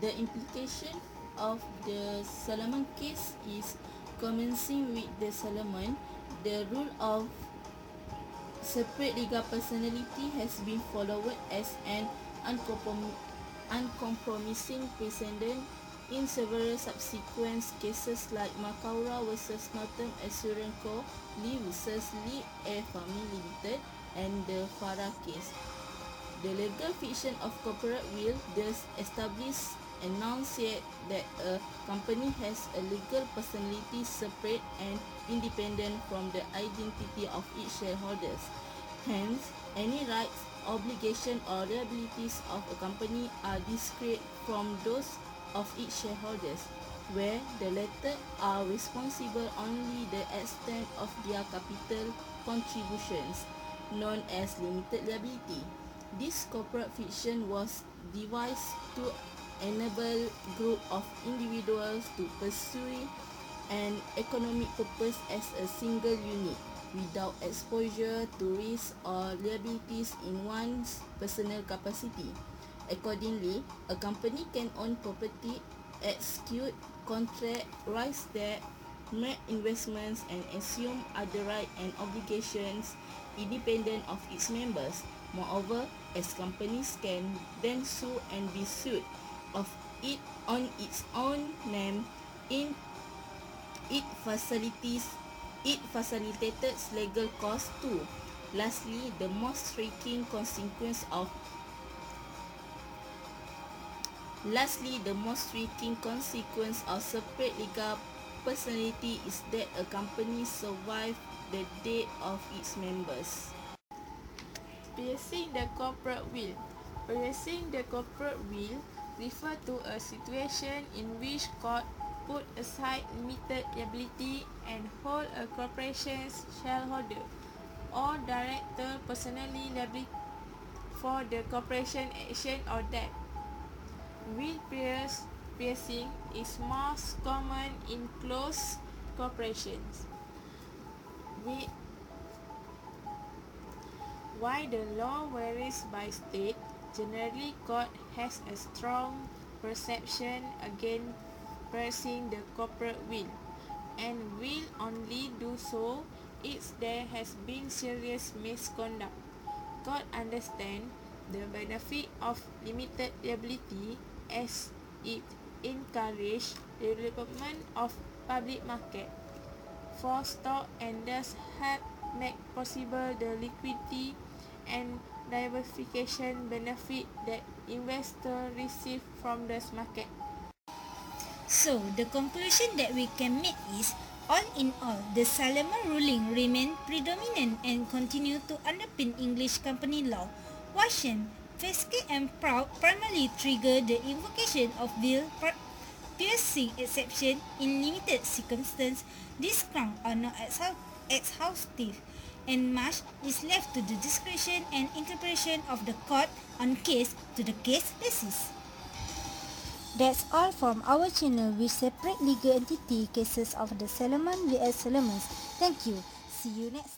The implication of the Salomon case is commencing with the Salomon, the rule of separate legal personality has been followed as an uncomprom- uncompromising precedent in several subsequent cases like Macaura vs Northern Assurance Co., Lee vs Lee Air Farming Limited and the Farah case. The legal fiction of corporate will thus establish enunciate that a company has a legal personality separate and independent from the identity of its shareholders. Hence, any rights, obligation or liabilities of a company are discrete from those of its shareholders, where the latter are responsible only the extent of their capital contributions, known as limited liability. This corporate fiction was devised to enable group of individuals to pursue an economic purpose as a single unit without exposure to risk or liabilities in one's personal capacity. Accordingly, a company can own property, execute contract, rise debt, make investments and assume other rights and obligations independent of its members. Moreover, as companies can then sue and be sued of it on its own name in it facilities it facilitated legal costs too. Lastly, the most striking consequence of Lastly, the most striking consequence of separate legal personality is that a company survive the death of its members. Piercing the corporate will. Piercing the corporate will refer to a situation in which court put aside limited liability and hold a corporation's shareholder or director personally liable for the corporation action or debt. Will pierce, piercing is most common in close corporations. While the law varies by state, generally court has a strong perception against piercing the corporate will and will only do so if there has been serious misconduct. Court understand the benefit of limited liability as it encourage the development of public market for stock and thus help make possible the liquidity and diversification benefit that investor receive from this market. So, the conclusion that we can make is all in all, the Salomon ruling remained predominant and continue to underpin English company law. Washington, Fesky and Proud primarily trigger the invocation of Bill piercing exception in limited circumstances. These grounds are not exhaustive and much is left to the discretion and interpretation of the court on case to the case basis. That's all from our channel with separate legal entity cases of the Salomon vs Salomons. Thank you. See you next